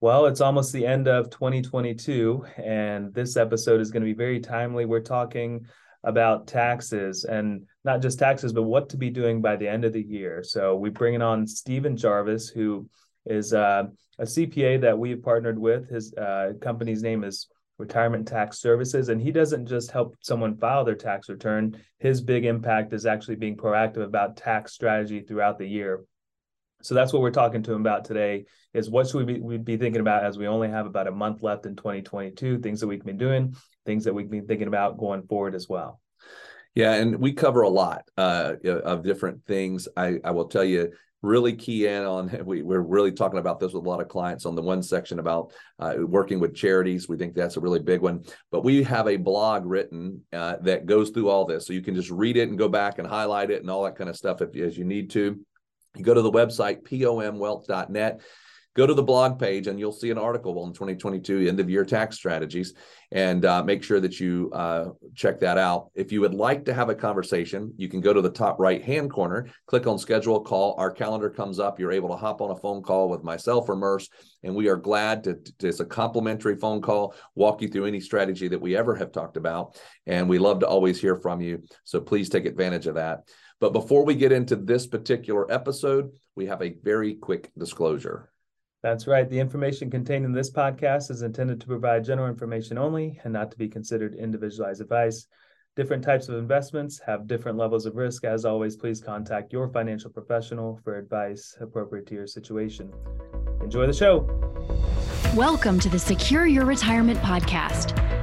Well, it's almost the end of 2022, and this episode is going to be very timely. We're talking about taxes and not just taxes, but what to be doing by the end of the year. So we bring in on Stephen Jarvis, who is uh, a CPA that we've partnered with. His uh, company's name is Retirement Tax Services, and he doesn't just help someone file their tax return. His big impact is actually being proactive about tax strategy throughout the year. So that's what we're talking to him about today is what should we be, we'd be thinking about as we only have about a month left in 2022, things that we've been doing, things that we've been thinking about going forward as well. Yeah, and we cover a lot uh, of different things. I, I will tell you, really key in on we, we're really talking about this with a lot of clients on the one section about uh, working with charities we think that's a really big one but we have a blog written uh, that goes through all this so you can just read it and go back and highlight it and all that kind of stuff if, as you need to you go to the website, pomwealth.net, go to the blog page, and you'll see an article on 2022 end of year tax strategies. And uh, make sure that you uh, check that out. If you would like to have a conversation, you can go to the top right hand corner, click on schedule a call. Our calendar comes up. You're able to hop on a phone call with myself or Murs, and we are glad to, to it's a complimentary phone call, walk you through any strategy that we ever have talked about. And we love to always hear from you. So please take advantage of that. But before we get into this particular episode, we have a very quick disclosure. That's right. The information contained in this podcast is intended to provide general information only and not to be considered individualized advice. Different types of investments have different levels of risk. As always, please contact your financial professional for advice appropriate to your situation. Enjoy the show. Welcome to the Secure Your Retirement Podcast.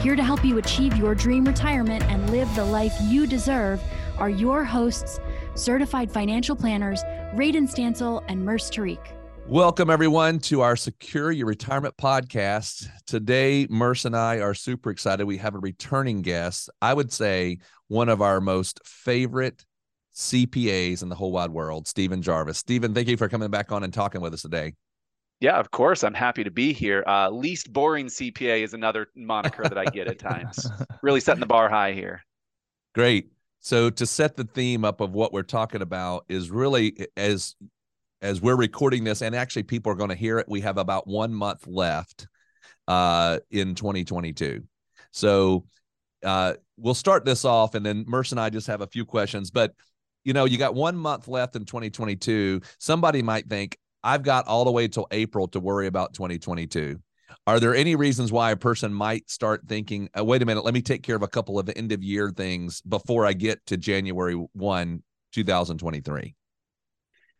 Here to help you achieve your dream retirement and live the life you deserve are your hosts, certified financial planners, Radon Stancil and Murs Tariq. Welcome, everyone, to our Secure Your Retirement podcast. Today, Murs and I are super excited. We have a returning guest. I would say one of our most favorite CPAs in the whole wide world, Stephen Jarvis. Stephen, thank you for coming back on and talking with us today. Yeah, of course. I'm happy to be here. Uh, least boring CPA is another moniker that I get at times. Really setting the bar high here. Great. So to set the theme up of what we're talking about is really as as we're recording this, and actually people are going to hear it. We have about one month left uh, in 2022. So uh, we'll start this off, and then Murs and I just have a few questions. But you know, you got one month left in 2022. Somebody might think, I've got all the way till April to worry about 2022. Are there any reasons why a person might start thinking, oh, wait a minute, let me take care of a couple of end of year things before I get to January 1, 2023?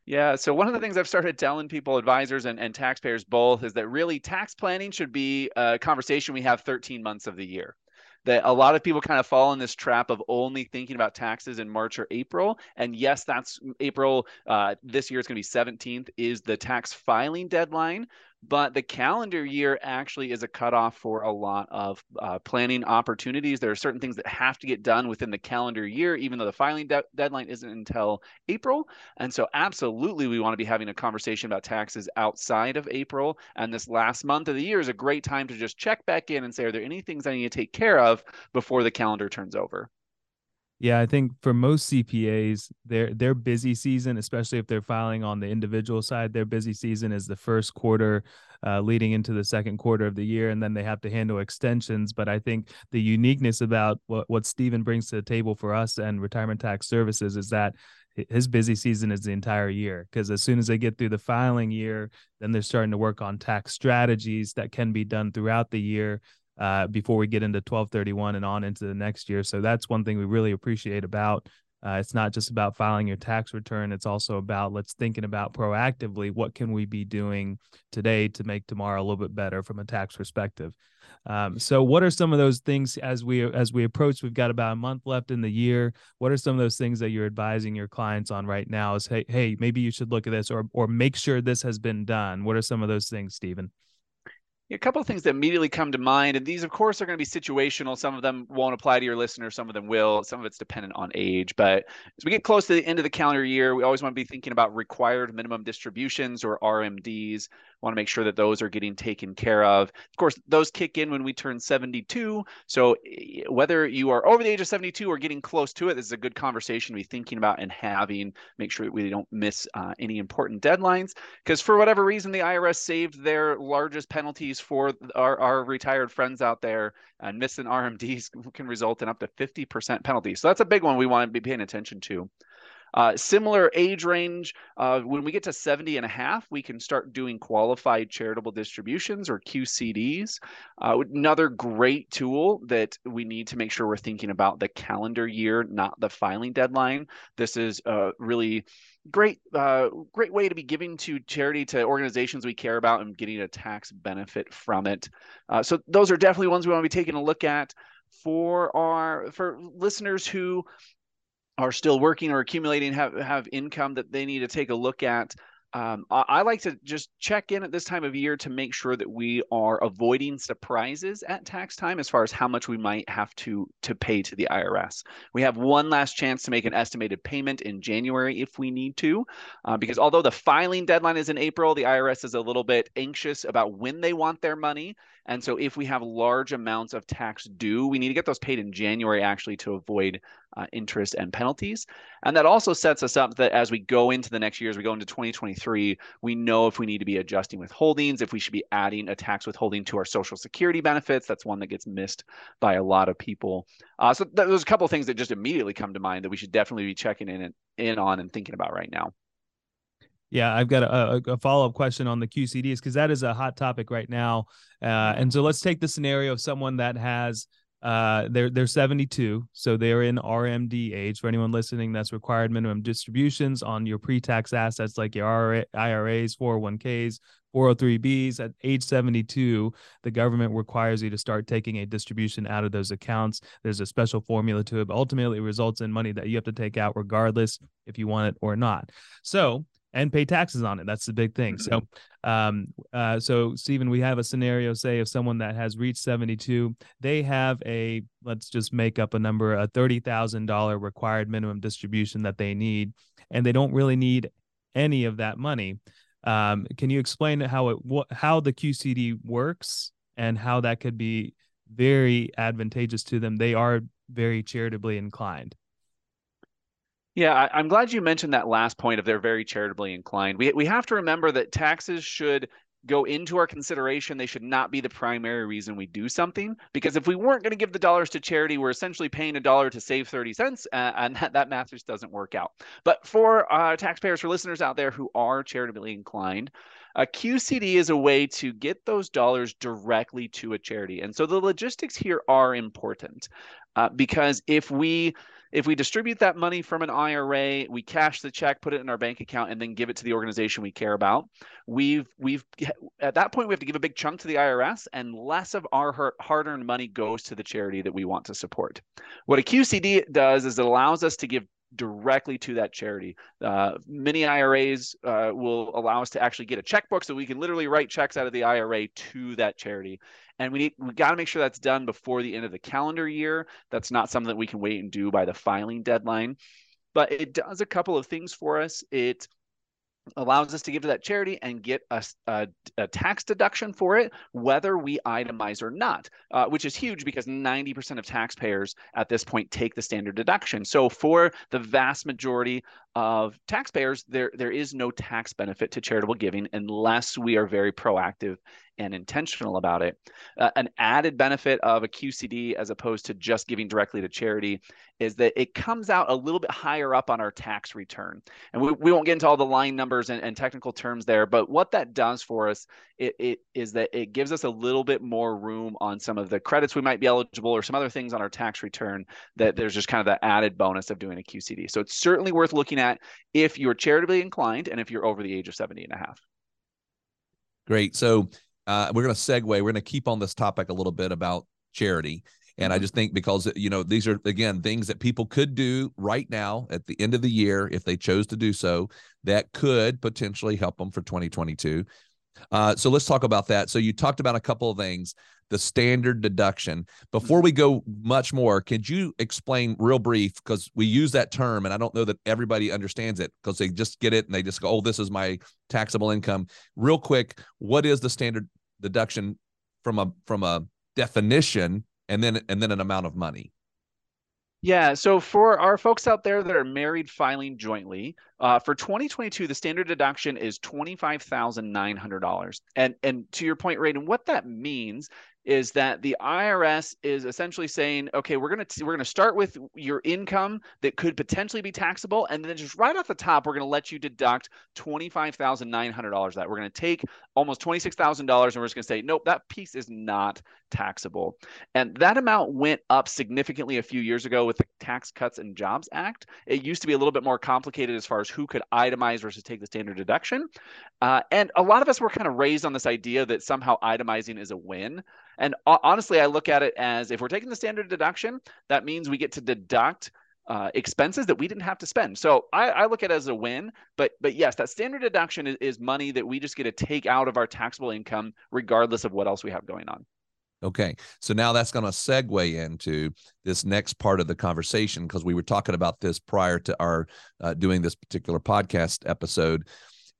Yeah. So one of the things I've started telling people, advisors and, and taxpayers both, is that really tax planning should be a conversation we have 13 months of the year that a lot of people kind of fall in this trap of only thinking about taxes in March or April. And yes, that's April. Uh, this year it's going to be 17th is the tax filing deadline but the calendar year actually is a cutoff for a lot of uh, planning opportunities. There are certain things that have to get done within the calendar year, even though the filing de- deadline isn't until April. And so, absolutely, we want to be having a conversation about taxes outside of April. And this last month of the year is a great time to just check back in and say, are there any things I need to take care of before the calendar turns over? Yeah, I think for most CPAs, their their busy season, especially if they're filing on the individual side, their busy season is the first quarter, uh, leading into the second quarter of the year, and then they have to handle extensions. But I think the uniqueness about what what Stephen brings to the table for us and retirement tax services is that his busy season is the entire year because as soon as they get through the filing year, then they're starting to work on tax strategies that can be done throughout the year uh, before we get into 1231 and on into the next year. So that's one thing we really appreciate about. Uh, it's not just about filing your tax return. It's also about let's thinking about proactively what can we be doing today to make tomorrow a little bit better from a tax perspective. Um, so, what are some of those things as we as we approach? We've got about a month left in the year. What are some of those things that you're advising your clients on right now? Is hey, hey, maybe you should look at this, or or make sure this has been done. What are some of those things, Stephen? A couple of things that immediately come to mind, and these, of course, are going to be situational. Some of them won't apply to your listener, some of them will. Some of it's dependent on age. But as we get close to the end of the calendar year, we always want to be thinking about required minimum distributions or RMDs. Want to make sure that those are getting taken care of. Of course, those kick in when we turn 72. So eh, whether you are over the age of 72 or getting close to it, this is a good conversation to be thinking about and having. Make sure that we don't miss uh, any important deadlines. Because for whatever reason, the IRS saved their largest penalties for our, our retired friends out there, and missing RMDs can result in up to 50% penalties. So that's a big one we want to be paying attention to. Uh, similar age range, uh, when we get to 70 and a half, we can start doing qualified charitable distributions or QCDs. Uh, another great tool that we need to make sure we're thinking about the calendar year, not the filing deadline. This is a really great uh, great way to be giving to charity to organizations we care about and getting a tax benefit from it uh, so those are definitely ones we want to be taking a look at for our for listeners who are still working or accumulating have have income that they need to take a look at um, I, I, like to just check in at this time of year to make sure that we are avoiding surprises at tax time as far as how much we might have to to pay to the IRS. We have one last chance to make an estimated payment in January if we need to, uh, because although the filing deadline is in April, the IRS is a little bit anxious about when they want their money. And so if we have large amounts of tax due, we need to get those paid in January actually to avoid uh, interest and penalties. And that also sets us up that as we go into the next year, as we go into 2023, we know if we need to be adjusting withholdings, if we should be adding a tax withholding to our Social Security benefits. That's one that gets missed by a lot of people. Uh, so th- there's a couple of things that just immediately come to mind that we should definitely be checking in and, in on and thinking about right now. Yeah, I've got a, a follow up question on the QCDs because that is a hot topic right now. Uh, and so let's take the scenario of someone that has uh they're they're 72 so they're in rmd age for anyone listening that's required minimum distributions on your pre-tax assets like your iras 401ks 403bs at age 72 the government requires you to start taking a distribution out of those accounts. There's a special formula to it but ultimately it results in money that you have to take out regardless if you want it or not. So and pay taxes on it. That's the big thing. So, mm-hmm. um, uh, so Stephen, we have a scenario, say, of someone that has reached 72, they have a, let's just make up a number, a $30,000 required minimum distribution that they need, and they don't really need any of that money. Um, can you explain how it, wh- how the QCD works and how that could be very advantageous to them? They are very charitably inclined. Yeah, I, am glad you mentioned that last point of they're very charitably inclined. We we have to remember that taxes should go into our consideration. They should not be the primary reason we do something. Because if we weren't going to give the dollars to charity, we're essentially paying a dollar to save 30 cents, uh, and that, that math just doesn't work out. But for uh, taxpayers, for listeners out there who are charitably inclined, a QCD is a way to get those dollars directly to a charity. And so the logistics here are important uh, because if we if we distribute that money from an IRA, we cash the check, put it in our bank account, and then give it to the organization we care about. We've we've at that point we have to give a big chunk to the IRS, and less of our hard-earned money goes to the charity that we want to support. What a QCD does is it allows us to give directly to that charity. Uh, many IRAs uh, will allow us to actually get a checkbook so we can literally write checks out of the IRA to that charity. And we need we got to make sure that's done before the end of the calendar year. That's not something that we can wait and do by the filing deadline. But it does a couple of things for us. It allows us to give to that charity and get a, a, a, tax deduction for it, whether we itemize or not, uh, which is huge because 90% of taxpayers at this point take the standard deduction. So for the vast majority of taxpayers, there there is no tax benefit to charitable giving unless we are very proactive and intentional about it. Uh, an added benefit of a QCD as opposed to just giving directly to charity is that it comes out a little bit higher up on our tax return. And we, we won't get into all the line numbers and, and technical terms there, but what that does for us it, it is that it gives us a little bit more room on some of the credits we might be eligible or some other things on our tax return that there's just kind of that added bonus of doing a QCD. So it's certainly worth looking at if you're charitably inclined and if you're over the age of 70 and a half. Great. So uh, we're going to segue. We're going to keep on this topic a little bit about charity. And I mm-hmm. just think because, you know, these are, again, things that people could do right now at the end of the year if they chose to do so that could potentially help them for 2022. Uh, so let's talk about that. So you talked about a couple of things the standard deduction. Before we go much more, could you explain real brief because we use that term and I don't know that everybody understands it because they just get it and they just go, "Oh, this is my taxable income." Real quick, what is the standard deduction from a from a definition and then and then an amount of money? Yeah. So for our folks out there that are married filing jointly, uh, for 2022, the standard deduction is $25,900. And and to your point, Radon, what that means is that the IRS is essentially saying, okay, we're gonna we're gonna start with your income that could potentially be taxable, and then just right off the top, we're gonna let you deduct twenty five thousand nine hundred dollars. That we're gonna take almost twenty six thousand dollars, and we're just gonna say, nope, that piece is not taxable. And that amount went up significantly a few years ago with the Tax Cuts and Jobs Act. It used to be a little bit more complicated as far as who could itemize versus take the standard deduction, uh, and a lot of us were kind of raised on this idea that somehow itemizing is a win. And honestly, I look at it as if we're taking the standard deduction, that means we get to deduct uh, expenses that we didn't have to spend. So I, I, look at it as a win. But but yes, that standard deduction is, is money that we just get to take out of our taxable income, regardless of what else we have going on. Okay. So now that's going to segue into this next part of the conversation because we were talking about this prior to our uh, doing this particular podcast episode.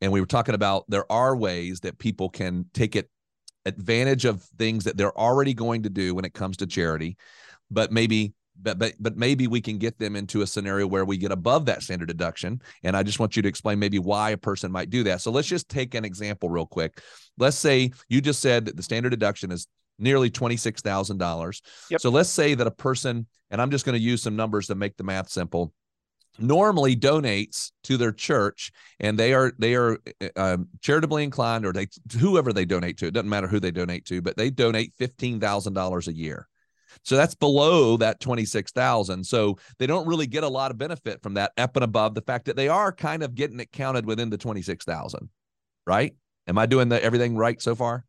And we were talking about there are ways that people can take it advantage of things that they're already going to do when it comes to charity, but maybe but, but but maybe we can get them into a scenario where we get above that standard deduction. And i just want you to explain maybe why a person might do that. So let's just take an example real quick. Let's say you just said that the standard deduction is nearly $26000 yep. so let's say that a person and i'm just going to use some numbers to make the math simple normally donates to their church and they are they are um, charitably inclined or they whoever they donate to it doesn't matter who they donate to but they donate $15000 a year so that's below that 26,000 so they don't really get a lot of benefit from that up and above the fact that they are kind of getting it counted within the 26,000 right am i doing the everything right so far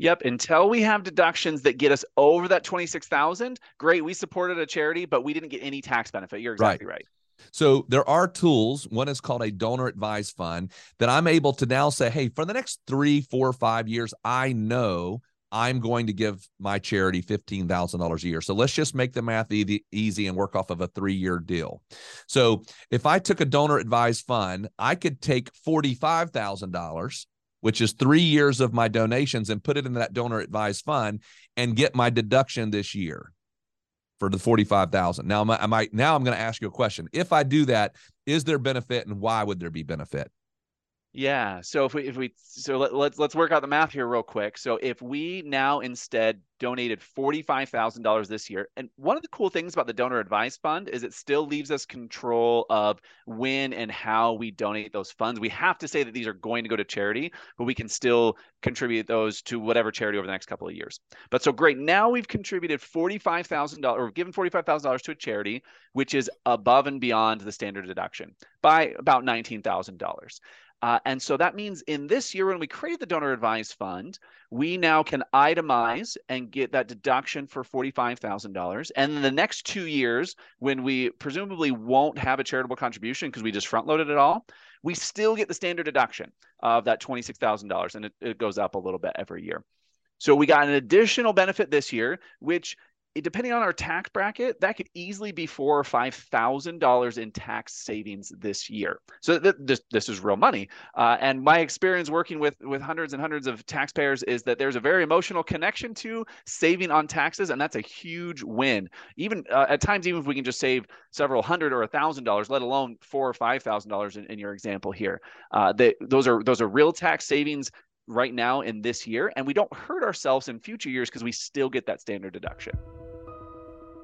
Yep. Until we have deductions that get us over that 26,000, great. We supported a charity, but we didn't get any tax benefit. You're exactly right. right. So there are tools. One is called a donor advised fund that I'm able to now say, hey, for the next three, four, five years, I know I'm going to give my charity $15,000 a year. So let's just make the math easy, and work off of a three year deal. So if I took a donor advised fund, I could take $45,000 which is three years of my donations and put it in that donor advised fund and get my deduction this year for the 45,000. Now I might now I'm going to ask you a question. If I do that, is there benefit and why would there be benefit? Yeah. So if we if we so let, let's let's work out the math here real quick. So if we now instead donated $45,000 this year. And one of the cool things about the donor advice fund is it still leaves us control of when and how we donate those funds. We have to say that these are going to go to charity, but we can still contribute those to whatever charity over the next couple of years. But so great. Now we've contributed $45,000 or given $45,000 to a charity, which is above and beyond the standard deduction by about $19,000. Uh, and so that means in this year, when we create the donor advised fund, we now can itemize and get that deduction for $45,000. And in the next two years, when we presumably won't have a charitable contribution because we just front loaded it all, we still get the standard deduction of that $26,000. And it, it goes up a little bit every year. So we got an additional benefit this year, which depending on our tax bracket, that could easily be four or five thousand dollars in tax savings this year. So th- this this is real money. Uh, and my experience working with with hundreds and hundreds of taxpayers is that there's a very emotional connection to saving on taxes, and that's a huge win. Even uh, at times, even if we can just save several hundred or a thousand dollars, let alone four or five thousand dollars in your example here, uh, those are those are real tax savings right now in this year, and we don't hurt ourselves in future years because we still get that standard deduction.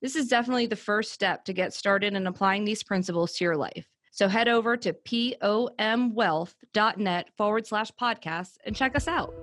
this is definitely the first step to get started in applying these principles to your life. So head over to pomwealth.net forward slash podcast and check us out.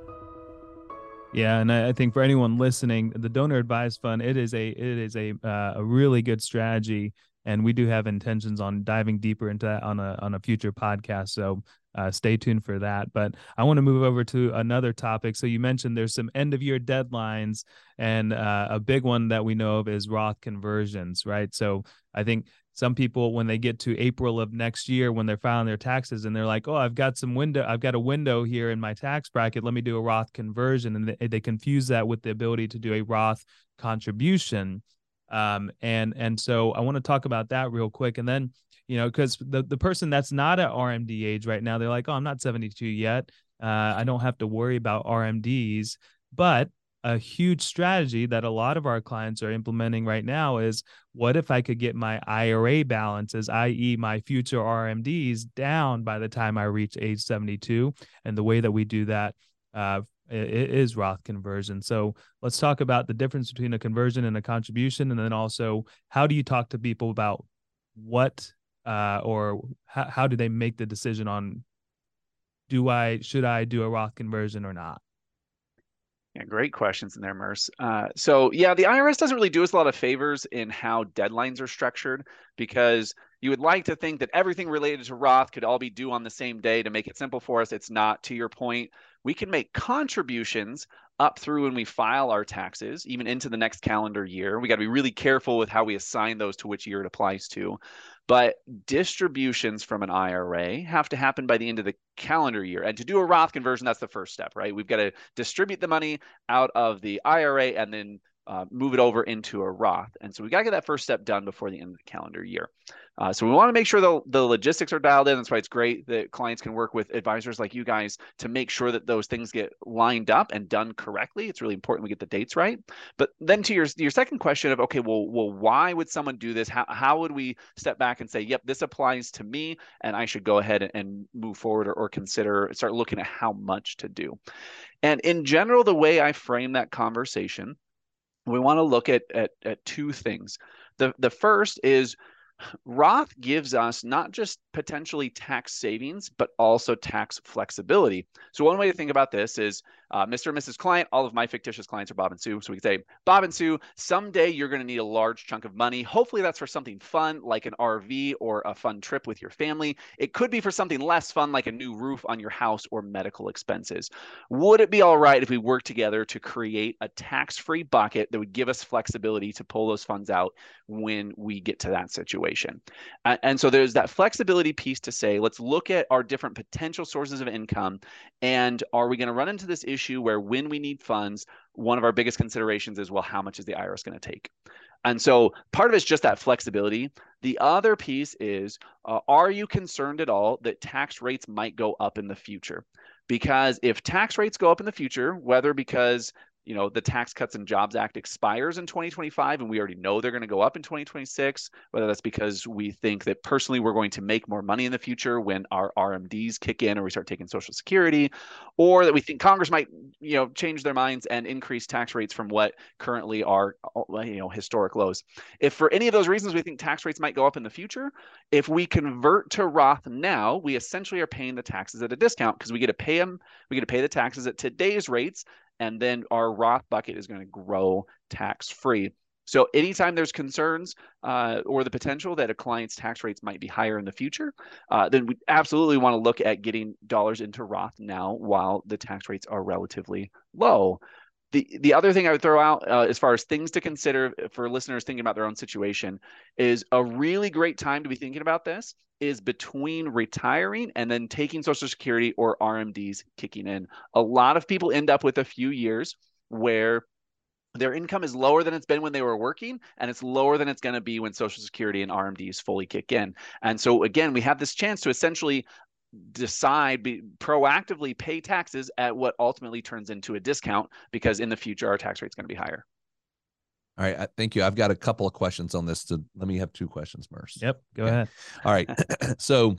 Yeah, and I, think for anyone listening, the donor advised fund it is a it is a uh, a really good strategy, and we do have intentions on diving deeper into that on a on a future podcast. So uh, stay tuned for that. But I want to move over to another topic. So you mentioned there's some end of year deadlines, and uh, a big one that we know of is Roth conversions, right? So I think some people when they get to April of next year when they're filing their taxes and they're like, "Oh, I've got some window, I've got a window here in my tax bracket. Let me do a Roth conversion," and they, they confuse that with the ability to do a Roth contribution. Um, and and so I want to talk about that real quick, and then you know, because the the person that's not at RMD age right now, they're like, "Oh, I'm not 72 yet. Uh, I don't have to worry about RMDs." But a huge strategy that a lot of our clients are implementing right now is what if I could get my IRA balances, i.e., my future RMDs, down by the time I reach age 72? And the way that we do that uh, is Roth conversion. So let's talk about the difference between a conversion and a contribution. And then also, how do you talk to people about what uh, or how, how do they make the decision on do I, should I do a Roth conversion or not? Yeah, great questions in there, Murs. Uh, so yeah, the IRS doesn't really do us a lot of favors in how deadlines are structured because you would like to think that everything related to Roth could all be due on the same day to make it simple for us. It's not. To your point, we can make contributions up through when we file our taxes, even into the next calendar year. We got to be really careful with how we assign those to which year it applies to. But distributions from an IRA have to happen by the end of the calendar year. And to do a Roth conversion, that's the first step, right? We've got to distribute the money out of the IRA and then uh, move it over into a Roth. And so we got to get that first step done before the end of the calendar year. Uh, so we want to make sure the, the logistics are dialed in. That's why it's great that clients can work with advisors like you guys to make sure that those things get lined up and done correctly. It's really important we get the dates right. But then to your your second question of okay, well, well, why would someone do this? How how would we step back and say, yep, this applies to me, and I should go ahead and, and move forward or, or consider start looking at how much to do. And in general, the way I frame that conversation we want to look at, at, at two things. The, the first is Roth gives us not just potentially tax savings, but also tax flexibility. So, one way to think about this is uh, Mr. and Mrs. Client, all of my fictitious clients are Bob and Sue. So, we can say, Bob and Sue, someday you're going to need a large chunk of money. Hopefully, that's for something fun like an RV or a fun trip with your family. It could be for something less fun like a new roof on your house or medical expenses. Would it be all right if we work together to create a tax free bucket that would give us flexibility to pull those funds out when we get to that situation? And so, there's that flexibility piece to say, let's look at our different potential sources of income. And are we going to run into this issue where when we need funds, one of our biggest considerations is, well, how much is the IRS going to take? And so part of it's just that flexibility. The other piece is, uh, are you concerned at all that tax rates might go up in the future? Because if tax rates go up in the future, whether because you know the tax cuts and jobs act expires in 2025 and we already know they're going to go up in 2026 whether that's because we think that personally we're going to make more money in the future when our rmds kick in or we start taking social security or that we think congress might you know change their minds and increase tax rates from what currently are uh, you know historic lows. If for any of those reasons we think tax rates might go up in the future if we convert to roth now we essentially are paying the taxes at a discount because we get to pay them we get to pay the taxes at today's rates and then our Roth bucket is going to grow tax free. So anytime there's concerns uh, or the potential that a client's tax rates might be higher in the future, uh, then we absolutely want to look at getting dollars into Roth now while the tax rates are relatively low. The, the other thing I would throw out uh, as far as things to consider for listeners thinking about their own situation is a really great time to be thinking about this is between retiring and then taking Social Security or RMDs kicking in. A lot of people end up with a few years where their income is lower than it's been when they were working and it's lower than it's going to be when social security and rmds fully kick in and so again we have this chance to essentially decide be proactively pay taxes at what ultimately turns into a discount because in the future our tax rate is going to be higher all right, thank you. I've got a couple of questions on this. To let me have two questions, Murs. Yep, go okay. ahead. All right, so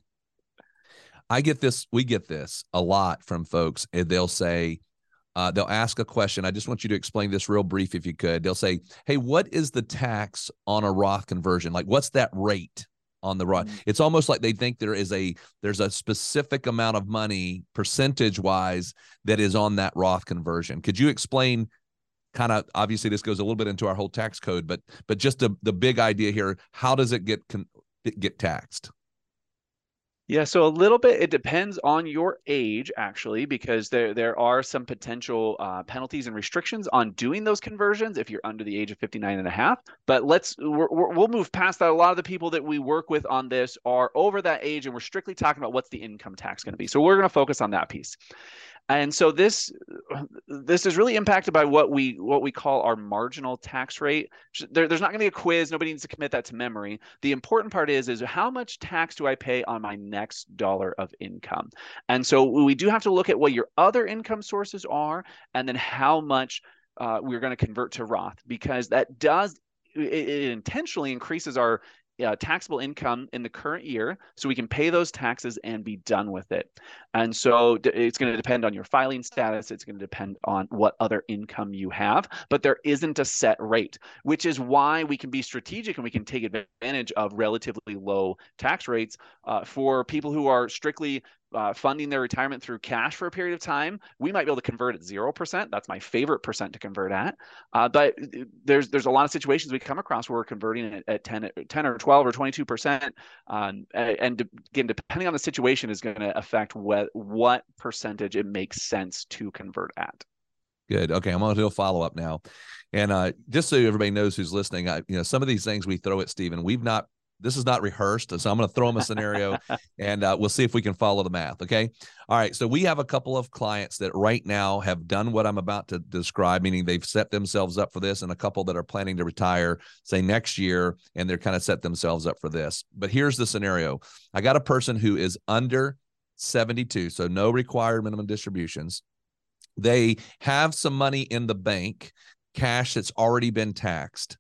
I get this. We get this a lot from folks, and they'll say, uh, they'll ask a question. I just want you to explain this real brief, if you could. They'll say, "Hey, what is the tax on a Roth conversion? Like, what's that rate?" On the Roth. Mm-hmm. It's almost like they think there is a there's a specific amount of money percentage wise that is on that Roth conversion. Could you explain kind of obviously this goes a little bit into our whole tax code, but but just the the big idea here, how does it get get taxed? Yeah, so a little bit it depends on your age actually, because there there are some potential uh, penalties and restrictions on doing those conversions if you're under the age of 59 and a half. But let's we will move past that. A lot of the people that we work with on this are over that age, and we're strictly talking about what's the income tax going to be. So we're going to focus on that piece and so this this is really impacted by what we what we call our marginal tax rate. There, there's not going to be a quiz. Nobody needs to commit that to memory. The important part is is how much tax do i pay on my next dollar of income? And so we do have to look at what your other income sources are and then how much uh, we're going to convert to roth because that does it, intentionally increases our uh, taxable income in the current year so we can pay those taxes and be done with it. And so it's going to depend on your filing status. It's going to depend on what other income you have, but there isn't a set rate, which is why we can be strategic and we can take advantage of relatively low tax rates uh, for people who are strictly uh, funding their retirement through cash for a period of time, we might be able to convert at zero percent. That's my favorite percent to convert at. Uh, but there's there's a lot of situations we come across where we're converting at, at 10, 10 or 12 or 22 percent. Um, and again, depending on the situation, is going to affect what what percentage it makes sense to convert at. Good. Okay, I'm going to do a follow up now, and uh, just so everybody knows who's listening, I, you know, some of these things we throw at Stephen, we've not this is not rehearsed. So I'm going to throw them a scenario and uh, we'll see if we can follow the math. Okay. All right. So we have a couple of clients that right now have done what I'm about to describe, meaning they've set themselves up for this, and a couple that are planning to retire, say next year, and they're kind of set themselves up for this. But here's the scenario I got a person who is under 72, so no required minimum distributions. They have some money in the bank, cash that's already been taxed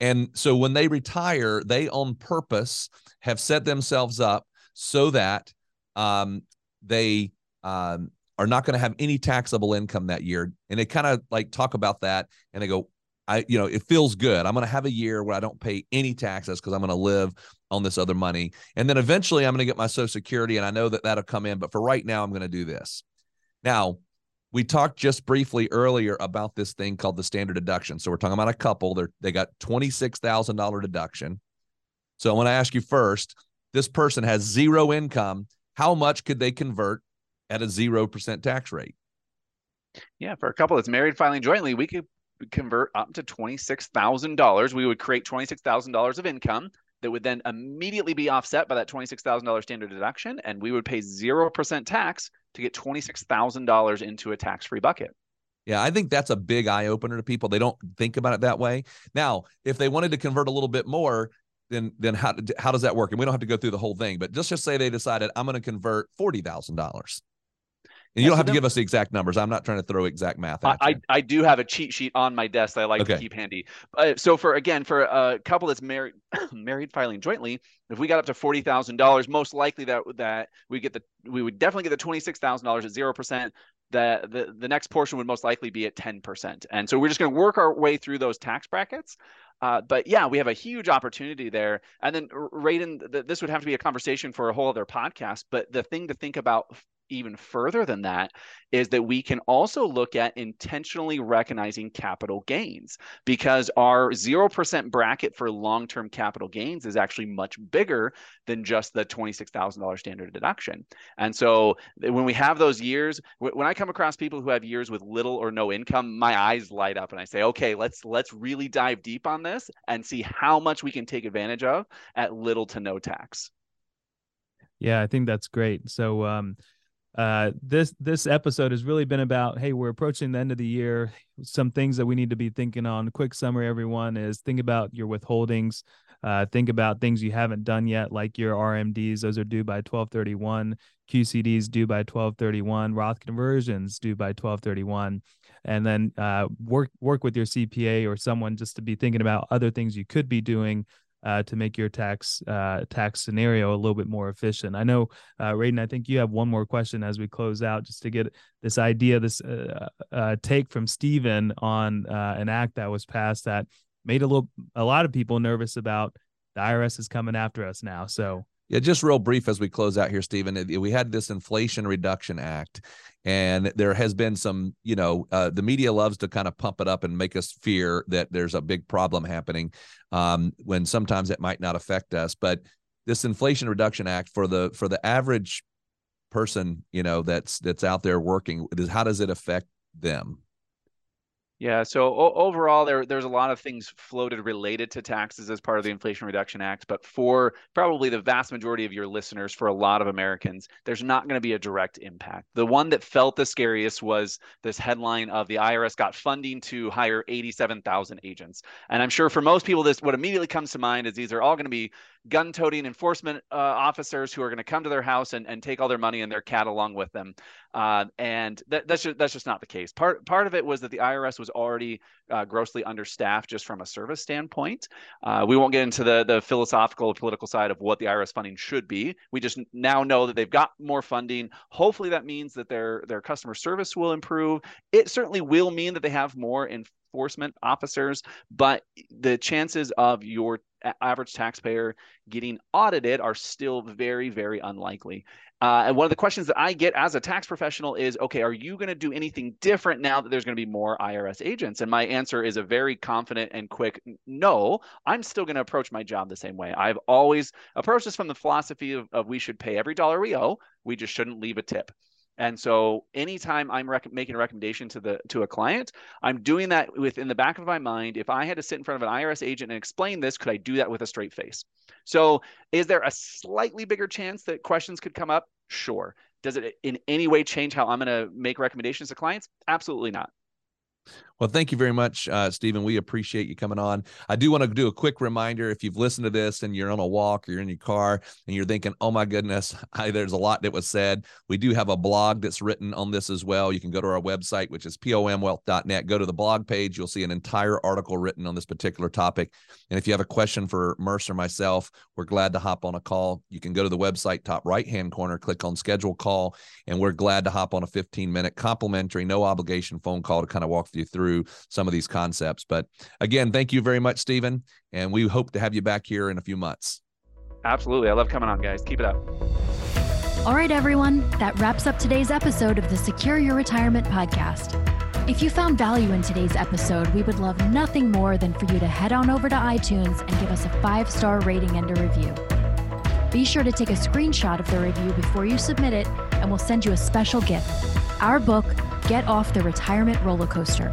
and so when they retire, they on purpose have set themselves up so that um, they um, are not going to have any taxable income that year. And they kind of like talk about that and they go, I, you know, it feels good. I'm going to have a year where I don't pay any taxes because I'm going to live on this other money. And then eventually I'm going to get my social security and I know that that'll come in. But for right now, I'm going to do this. Now, we talked just briefly earlier about this thing called the standard deduction. So we're talking about a couple. They they got twenty six thousand dollar deduction. So I want to ask you first: This person has zero income. How much could they convert at a zero percent tax rate? Yeah, for a couple that's married filing jointly, we could convert up to twenty six thousand dollars. We would create twenty six thousand dollars of income that would then immediately be offset by that twenty six thousand dollars standard deduction, and we would pay zero percent tax to get $26,000 into a tax free bucket. Yeah, I think that's a big eye opener to people. They don't think about it that way. Now, if they wanted to convert a little bit more, then then how how does that work? And we don't have to go through the whole thing, but just just say they decided I'm going to convert forty thousand dollars. And you don't have to give us the exact numbers. I'm not trying to throw exact math. I, I, I do have a cheat sheet on my desk that I like okay. to keep handy. Uh, so for again, for a couple that's married married filing jointly, if we got up to forty thousand dollars, most likely that that we get the we would definitely get the twenty six thousand dollars at zero percent. The, the the next portion would most likely be at ten percent. And so we're just going to work our way through those tax brackets. Uh, but yeah, we have a huge opportunity there. And then, Radon, the, this would have to be a conversation for a whole other podcast. But the thing to think about even further than that is that we can also look at intentionally recognizing capital gains because our 0% bracket for long-term capital gains is actually much bigger than just the $26,000 standard deduction. And so when we have those years when I come across people who have years with little or no income my eyes light up and I say okay let's let's really dive deep on this and see how much we can take advantage of at little to no tax. Yeah, I think that's great. So um uh, this this episode has really been about hey we're approaching the end of the year. Some things that we need to be thinking on. Quick summary everyone is think about your withholdings. Uh, think about things you haven't done yet like your rmds those are due by 1231 qcds due by 1231 roth conversions due by 1231 and then uh, work work with your cpa or someone just to be thinking about other things you could be doing uh, to make your tax uh, tax scenario a little bit more efficient. I know, uh, Radon, I think you have one more question as we close out, just to get this idea, this uh, uh, take from Stephen on uh, an act that was passed that made a little a lot of people nervous about the IRS is coming after us now. So yeah, just real brief as we close out here, Stephen. We had this Inflation Reduction Act, and there has been some, you know, uh, the media loves to kind of pump it up and make us fear that there's a big problem happening um, when sometimes it might not affect us. But this Inflation Reduction Act for the for the average person, you know, that's that's out there working, how does it affect them? Yeah. So o- overall, there there's a lot of things floated related to taxes as part of the Inflation Reduction Act, but for probably the vast majority of your listeners, for a lot of Americans, there's not going to be a direct impact. The one that felt the scariest was this headline of the IRS got funding to hire 87,000 agents, and I'm sure for most people, this what immediately comes to mind is these are all going to be gun-toting enforcement uh, officers who are going to come to their house and, and take all their money and their cat along with them. Uh, and that, that's just that's just not the case. Part part of it was that the IRS was already uh, grossly understaffed just from a service standpoint. Uh, we won't get into the the philosophical political side of what the IRS funding should be. We just now know that they've got more funding. Hopefully, that means that their their customer service will improve. It certainly will mean that they have more enforcement officers, but the chances of your average taxpayer getting audited are still very, very unlikely. Uh, and one of the questions that I get as a tax professional is okay, are you going to do anything different now that there's going to be more IRS agents? And my answer is a very confident and quick no. I'm still going to approach my job the same way. I've always approached this from the philosophy of, of we should pay every dollar we owe, we just shouldn't leave a tip. And so anytime I'm rec- making a recommendation to the to a client, I'm doing that within the back of my mind. If I had to sit in front of an IRS agent and explain this, could I do that with a straight face? So is there a slightly bigger chance that questions could come up? Sure. Does it in any way change how I'm going to make recommendations to clients? Absolutely not. Well, thank you very much, uh, Stephen. We appreciate you coming on. I do want to do a quick reminder if you've listened to this and you're on a walk or you're in your car and you're thinking, oh my goodness, I, there's a lot that was said. We do have a blog that's written on this as well. You can go to our website, which is pomwealth.net. Go to the blog page. You'll see an entire article written on this particular topic. And if you have a question for Mercer myself, we're glad to hop on a call. You can go to the website, top right hand corner, click on schedule call, and we're glad to hop on a 15 minute complimentary, no obligation phone call to kind of walk you through through some of these concepts. But again, thank you very much, Stephen. And we hope to have you back here in a few months. Absolutely. I love coming on, guys. Keep it up. All right, everyone. That wraps up today's episode of the Secure Your Retirement podcast. If you found value in today's episode, we would love nothing more than for you to head on over to iTunes and give us a five star rating and a review. Be sure to take a screenshot of the review before you submit it, and we'll send you a special gift our book, Get Off the Retirement Roller Coaster.